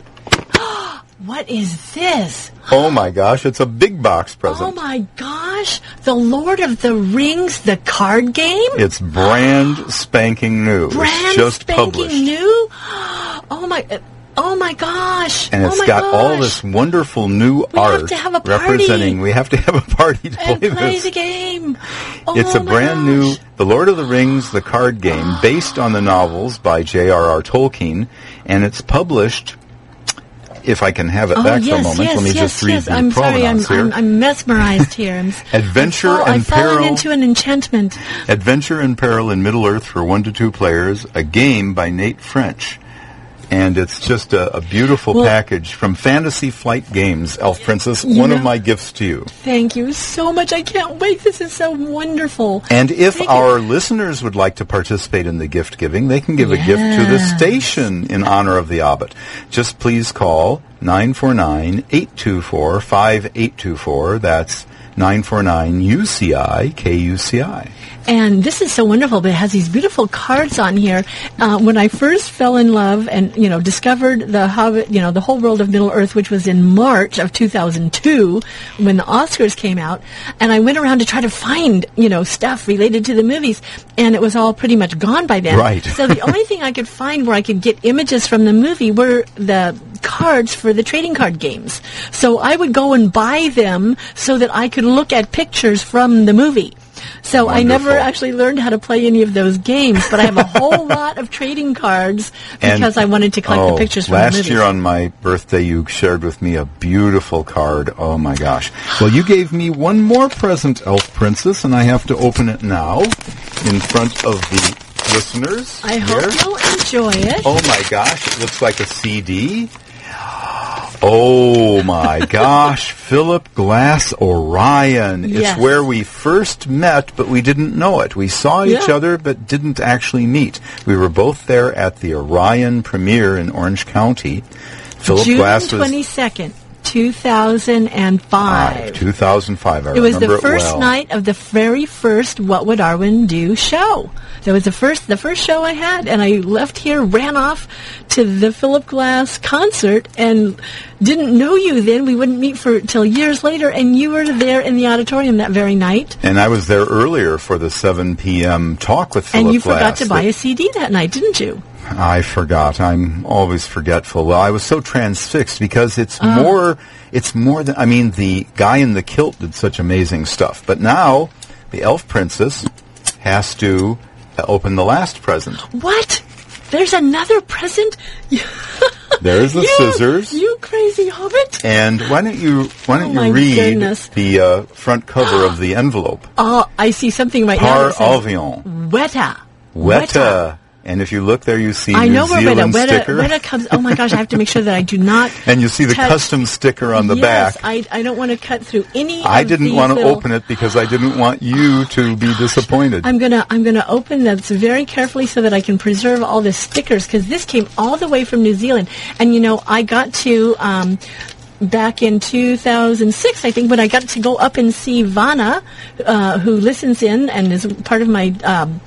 What is this? Oh my gosh, it's a big box present. Oh my gosh! The Lord of the Rings, the card game? It's brand spanking new. Brand it's just spanking published. new? Oh my, oh my gosh! And oh it's my got gosh. all this wonderful new We have art to have a party. representing. We have to have a party to and play, play this. the game. Oh it's a brand new The Lord of the Rings, the card game, based on the novels by J.R.R. Tolkien, and it's published. If I can have it Oh back yes, for a moment, yes, let me yes, just read yes. the I'm sorry, I'm, here. I'm, I'm mesmerized here. I'm, Adventure I fall, and Peril. into an enchantment. Adventure and Peril in Middle Earth for one to two players, a game by Nate French. And it's just a, a beautiful Well- package from Fantasy Flight Games, Elf Princess, one know- of my gifts to you. Thank you so much. I can't wait. This is so wonderful. And if Thank our listeners would like to participate in the gift giving, they can give a gift to the station in honor of the Hobbit. Just please call 949-824-5824. That's 949-UCI, K-U-C-I. And this is so wonderful, but it has these beautiful cards on here. Uh, when I first fell in love and, you know, discovered the Hobbit, you know, the whole world of Middle Earth, which was in March of 2002 when the Oscars came out, and I went around to try to find, you know, stuff related to the movies, and it was all pretty much gone by then. Right. so the only thing I could find where I could get images from the movie were the cards for the trading card games. So I would go and buy them so that I could look at pictures from the movie. So I never actually learned how to play any of those games, but I have a whole lot of trading cards And- because I wanted to collect oh, the pictures from last the movies. year on my birthday, you shared with me a beautiful card. Oh my gosh! Well, you gave me one more present, Elf Princess, and I have to open it now in front of the listeners. I hope you'll enjoy it. Oh my gosh! It looks like a CD. Oh my gosh, Philip Glass Orion. Yes. It's where we first met, but we didn't know it. We saw each Yeah. other, but didn't actually meet. We were both there at the Orion premiere in Orange County. Philip June Glass was 22nd, 2005. five, 2005. I It was the first well. night of the very first What Would Arwen Do show. That was the first the first show I had, and I left here, ran off to the Philip Glass concert, and didn't know you then. We wouldn't meet for till years later, and you were there in the auditorium that very night, And I was there earlier for the 7 p.m. talk with Philip and you Glass. forgot to buy a CD that night, didn't you? I forgot. I'm always forgetful. Well, I was so transfixed because it's Ah. more. It's more than. I mean, the guy in the kilt did such amazing stuff, but now the elf princess has to uh, open the last present. What? There's another present. There's the you, scissors. You crazy hobbit! And why don't you why don't Oh, you read goodness. the uh, front cover of the envelope? Oh, I see something right now. Par that says avion, Weta. Weta. And if you look there, you see I New know. Zealand Weta, sticker, Weta comes. Oh my gosh! I have to make sure that I do not. and you see the touch- custom sticker on the yes, back. I, I don't want to cut through any. I didn't want to open it because I didn't want you to be disappointed. I'm gonna I'm gonna open this very carefully so that I can preserve all the stickers because this came all the way from New Zealand, and you know I got to. Um, Back in 2006, I think, when I got to go up and see Vana, uh, who listens in and is part of my um,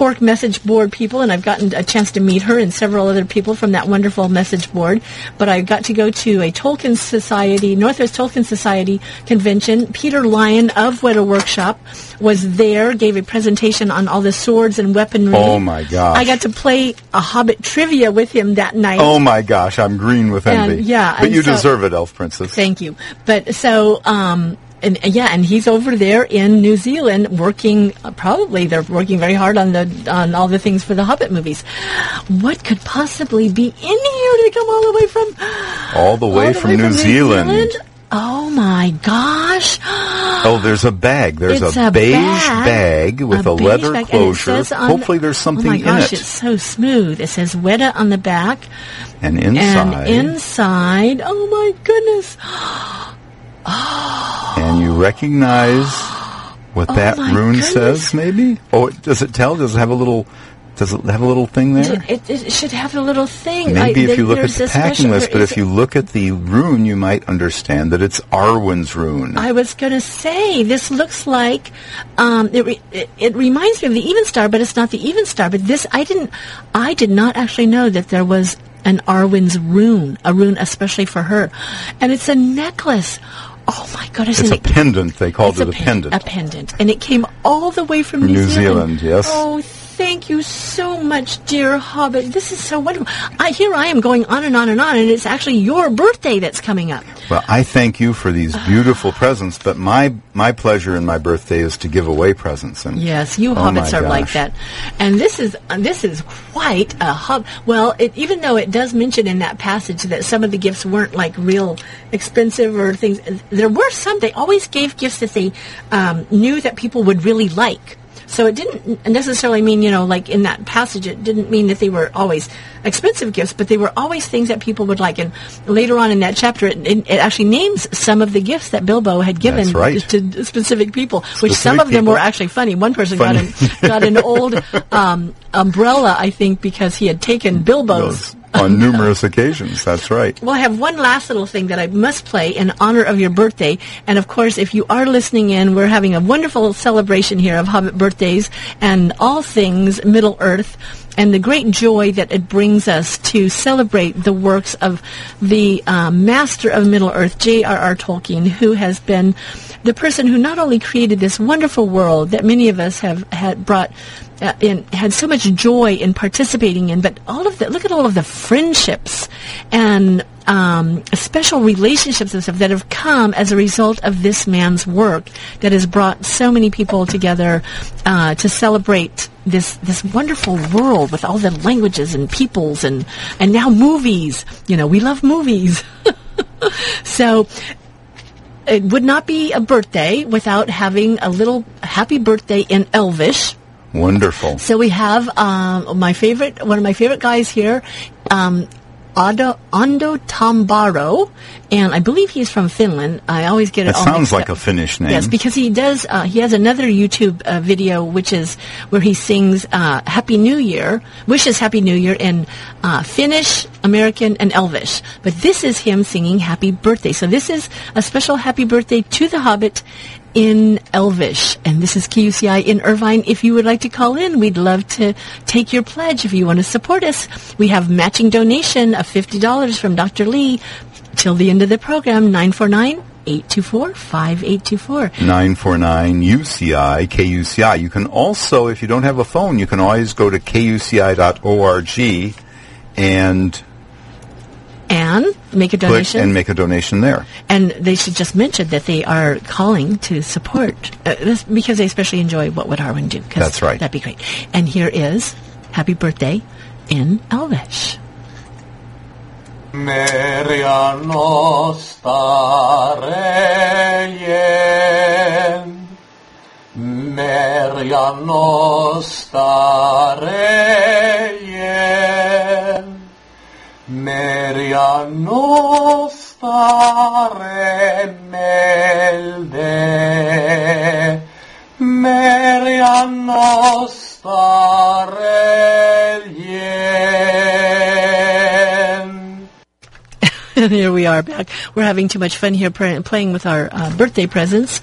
Torque message board people, and I've gotten a chance to meet her and several other people from that wonderful message board. But I got to go to a Tolkien Society, Northwest Tolkien Society convention. Peter Lyon of Weta Workshop was there, gave a presentation on all the swords and weaponry. Oh, my gosh. I got to play a Hobbit trivia with him that night. Oh my gosh, I'm green with And, envy. yeah, but you so- deserve it, Elf Princess. Thank you. But so, um, and uh, yeah, and he's over there in New Zealand working. Uh, probably they're working very hard on the on all the things for the Hobbit movies. What could possibly be in here to come all the way from All the way all the from New Zealand. Oh my gosh! Oh, there's a bag. There's a, a beige bag, bag, with a a, leather bag, closure. Hopefully, there's something oh my gosh, in it. it's so smooth. It says Weta on the back And inside, and inside. Oh my goodness! And you recognize what that Oh my rune goodness. says. Maybe. Oh, does it tell? Does it have a little? Does it have a little thing there? It, it should have a little thing. Maybe I- if you look at the packing list, but if you look at the rune, you might understand that it's Arwen's rune. I was going to say this looks like um, it, re- it. It reminds me of the Even Star, but it's not the Even Star. But this, I didn't. I did not actually know that there was an Arwen's rune, a rune especially for her, and it's a necklace. Oh my goodness! it's a it- pendant. They called it a, pen- pendant. A pendant, and it came all the way from From New, New Zealand, yes. Oh, thank you so much, dear Hobbit. This is so wonderful. I here I am going on and on and on, and it's actually your birthday that's coming up. Well, I thank you for these beautiful presents, but my my pleasure in my birthday is to give away presents. And Yes, you oh hobbits are like that, and this is uh, this is quite a hob. Well, it, even though it does mention in that passage that some of the gifts weren't like real expensive or things, there were some. They always gave gifts that they um, knew that people would really like. So it didn't necessarily mean, you know, like in that passage, it didn't mean that they were always expensive gifts, but they were always things that people would like. And later on in that chapter, it, it, it actually names some of the gifts that Bilbo had given right. to specific people, which some of them were actually funny. One person Funny. got an got an old um, umbrella, I think, because he had taken Bilbo's. Those on numerous occasions. That's right. Well, I have one last little thing that I must play in honor of your birthday. And of course, if you are listening in, we're having a wonderful celebration here of Hobbit birthdays and all things Middle Earth and the great joy that it brings us to celebrate the works of the um, master of Middle Earth, J.R.R. Tolkien, who has been the person who not only created this wonderful world that many of us have had brought uh, and had so much joy in participating in. But all of the look at all of the friendships and um, special relationships and stuff that have come as a result of this man's work that has brought so many people together uh, to celebrate this this wonderful world with all the languages and peoples and and now movies. You know, we love movies. so it would not be a birthday without having a little happy birthday in Elvish. Wonderful. So we have um, my favorite, one of my favorite guys here, um, Ando, Ando Tambaro, and I believe he's from Finland. I always get it. That all sounds like up. a Finnish name. Yes, because he does. Uh, he has another YouTube uh, video which is where he sings uh, "Happy New Year," wishes "Happy New Year" in uh, Finnish, American, and Elvish. But this is him singing "Happy Birthday." So this is a special "Happy Birthday" to the Hobbit in Elvish. And this is KUCI in Irvine. If you would like to call in, we'd love to take your pledge. If you want to support us, we have matching donation of $50 from Dr. Lee till the end of the program, 949 824 5824. 949 UCI, KUCI. You can also, if you don't have a phone, you can always go to kuci.org and And make a click donation. and make a donation there. And they should just mention that they are calling to support uh, this because they especially enjoy what would Arwen do. 'cause That's right. That'd be great. And here is Happy Birthday in Elvish. Merja nostaa rejen. Merja nostaa rejen. Merja nostaa remelde. Merja nostaa rejen. And here we are back. We're having too much fun here playing with our uh, birthday presents.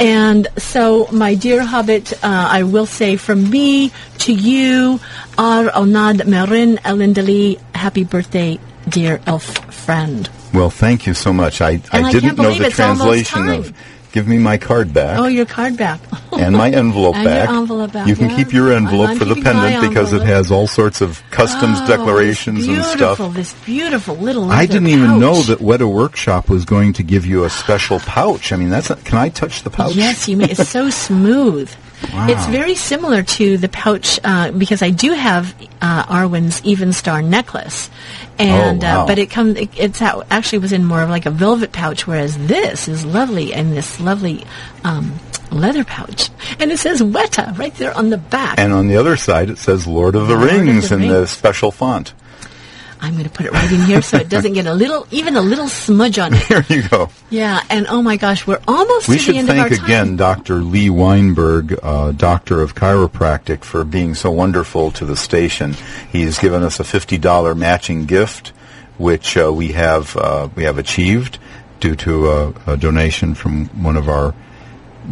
And so, my dear Hobbit, uh, I will say from me to you, Ar Onad Merin Elindali, happy birthday, dear elf friend. Well, thank you so much. I, And I didn't know the translation of give me my card back Oh, your card back. and my envelope And your back. envelope back, You can yeah. keep your envelope I'm for the pendant because it has all sorts of customs Oh, declarations and stuff. This beautiful little I didn't even know that Weta Workshop was going to give you a special pouch. I mean, that's not, can I touch the pouch? Yes, you may. It's so smooth. Wow. It's very similar to the pouch uh, because I do have uh, Arwen's Even Star necklace, and Oh, wow. uh, but it comes. It, it's out, actually was in more of like a velvet pouch, whereas this is lovely in this lovely um, leather pouch, and it says Weta right there on the back. And on the other side, it says Lord of the Lord of Rings the in the special font. I'm going to put it right in here so it doesn't get a little, even a little smudge on it. There you go. Yeah, and oh my gosh, we're almost We to should the end thank of our time. again Dr. Lee Weinberg, uh, Doctor of Chiropractic, for being so wonderful to the station. He's given us a $50 matching gift, which uh, we have uh, we have achieved due to a, a donation from one of our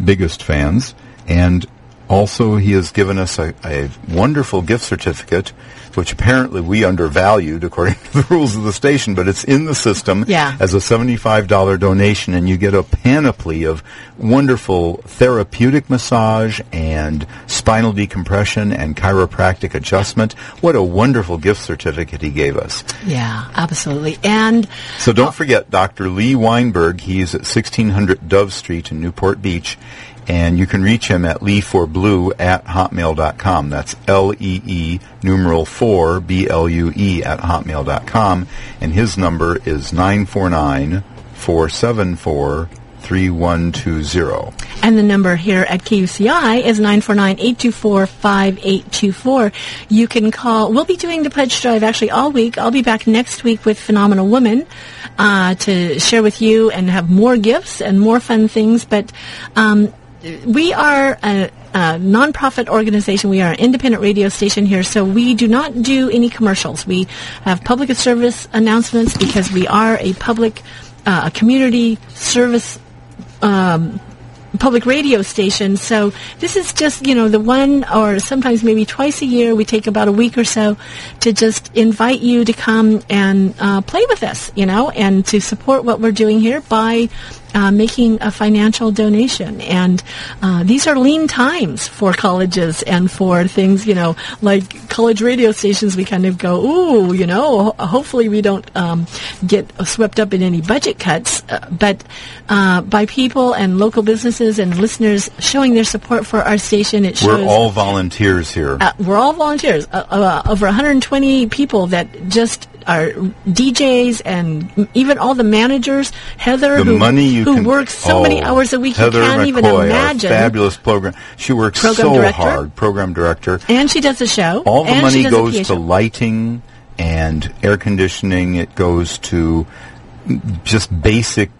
biggest fans. And also, he has given us a, a wonderful gift certificate, which apparently we undervalued according to the rules of the station, but it's in the system Yeah. as a $75 donation, and you get a panoply of wonderful therapeutic massage and spinal decompression and chiropractic adjustment. What a wonderful gift certificate he gave us. Yeah, absolutely. And So don't uh, forget Dr. Lee Weinberg. He's at 1600 Dove Street in Newport Beach. And you can reach him at lee4blue at hotmail.com. That's L-E-E numeral 4 B-L-U-E at hotmail.com. And his number is 949-474-3120. And the number here at KUCI is 949-824-5824. You can call. We'll be doing the pledge drive actually all week. I'll be back next week with Phenomenal Woman uh, to share with you and have more gifts and more fun things. But um, we are a, a nonprofit organization. We are an independent radio station here, so we do not do any commercials. We have public service announcements because we are a public, uh, a community service um, public radio station. So this is just, you know, the one or sometimes maybe twice a year. We take about a week or so to just invite you to come and uh, play with us, you know, and to support what we're doing here by uh, making a financial donation. And uh, these are lean times for colleges and for things, you know, like college radio stations. We kind of go, ooh, you know, hopefully we don't um, get swept up in any budget cuts. Uh, but uh, by people and local businesses and listeners showing their support for our station, it shows We're all volunteers here. uh, we're all volunteers. Uh, uh, over 120 people that just are DJs and even all the managers. Heather, the who, money you who can, works so oh, many hours a week, Heather you can't even McCoy, our imagine. fabulous program. She works Program so director. hard. Program director. And she does a show. All the money goes to lighting and air conditioning. It goes to just basic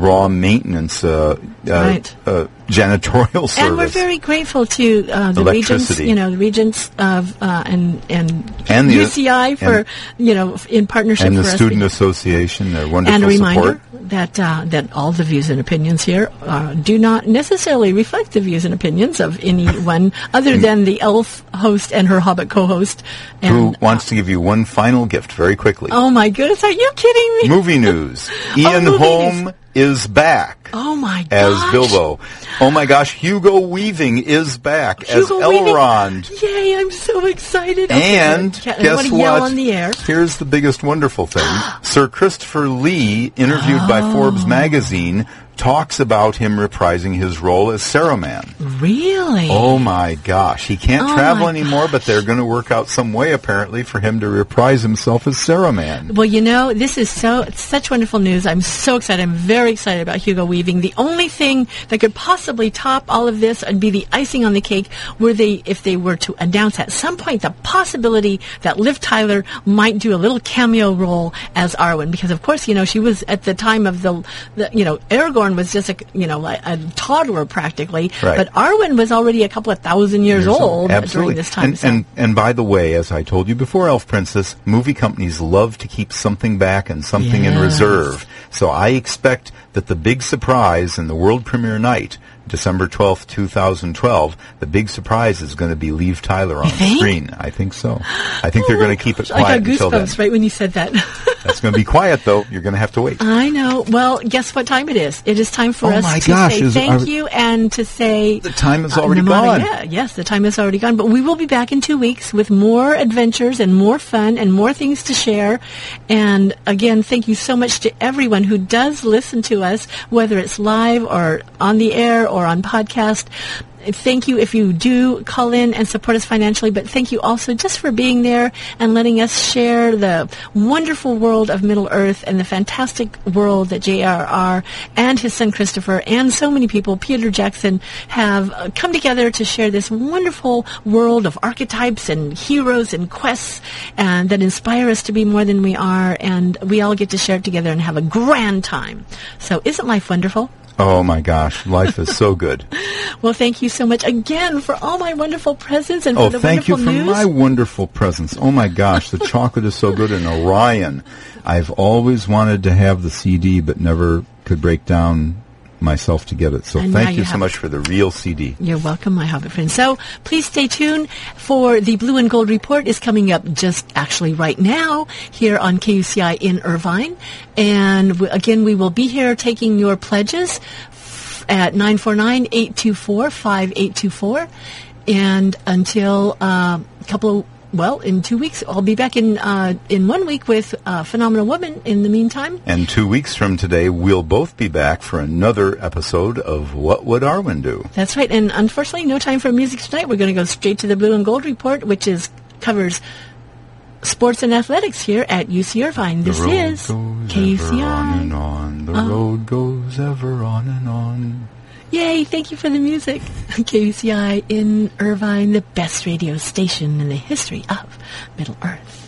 raw maintenance, uh, uh, Right. uh, janitorial service. And we're very grateful to uh, the regents, you know, the regents of uh, and and, And the- UCI for and- you know in partnership and the Student Association, their wonderful and a reminder support. that uh, that all the views and opinions here uh, do not necessarily reflect the views and opinions of anyone other than the elf host and her hobbit co-host. Who And wants to give you one final gift very quickly? oh my goodness, are you kidding me? Movie news. Ian Oh, Holm news. Is back Oh my gosh. as. Bilbo. Oh my gosh, Hugo Weaving is back Hugo as Weaving. Elrond. Yay! I'm so excited. And. I guess what? on the air. Here's the biggest wonderful thing. Sir Christopher Lee, interviewed by Oh. Forbes magazine, talks about him reprising his role as Saruman. Really? Oh my gosh. He can't Oh travel anymore, but they're going to work out some way apparently for him to reprise himself as Saruman. Well, you know, this is so such wonderful news. I'm so excited. I'm very excited about Hugo Weaving. The only thing that could possibly top all of this and be the icing on the cake were they if they were to announce at some point the possibility that Liv Tyler might do a little cameo role as Arwen because of course, you know, she was at the time of the, the you know, Aragorn was just a you know, a, a toddler practically, Right. but Arwen was already a couple of thousand years, old Absolutely. during this time. And, so- and and by the way, as I told you before, Elf Princess, movie companies love to keep something back and something in reserve. So I expect that the big surprise in the world premiere night, December twelfth, two thousand twelve, the big surprise is going to be Liv Tyler on the screen. I think so. I think they're going to keep it I quiet got until then. goosebumps right when you said that. That's going to be quiet though. You're going to have to wait. I know. Well, guess what time it is? It is time for Oh us to gosh, say it- thank you and to say The time is uh, already Namada, gone. Yeah, yes, the time is already gone. But we will be back in two weeks with more adventures and more fun and more things to share. And again, thank you so much to everyone who does listen to us, whether it's live or on the air or on podcast. Thank you if you do call in and support us financially, but thank you also just for being there and letting us share the wonderful world of Middle Earth and the fantastic world that J.R.R. and his son Christopher and so many people, Peter Jackson, have come together to share this wonderful world of archetypes and heroes and quests and that inspire us to be more than we are, and we all get to share it together and have a grand time. So isn't life wonderful? Oh my gosh, life is so good. Well, thank you so much again for all my wonderful presents and Oh, for the thank you for news. my wonderful presents. Oh my gosh, the chocolate is so good. And Orion, I've always wanted to have the CD, but never could break down myself to get it. So And thank you you so much for the real CD. You're welcome, my Hobbit friend. So please stay tuned for the Blue and Gold Report is coming up just actually right now here on KUCI in Irvine. And w- again, we will be here taking your pledges at 949-824-5824. And until uh, a couple of well, in two weeks, I'll be back in uh, in one week with uh, Phenomenal Woman. In the meantime, And two weeks from today, we'll both be back for another episode of What Would Arwen Do? That's right. And unfortunately, no time for music tonight. We're going to go straight to the Blue and Gold Report, which is covers sports and athletics here at UC Irvine. This the road is goes ever on and on. The Oh. road goes ever on and on. Yay! Thank you for the music. KUCI in Irvine, the best radio station in the history of Middle Earth.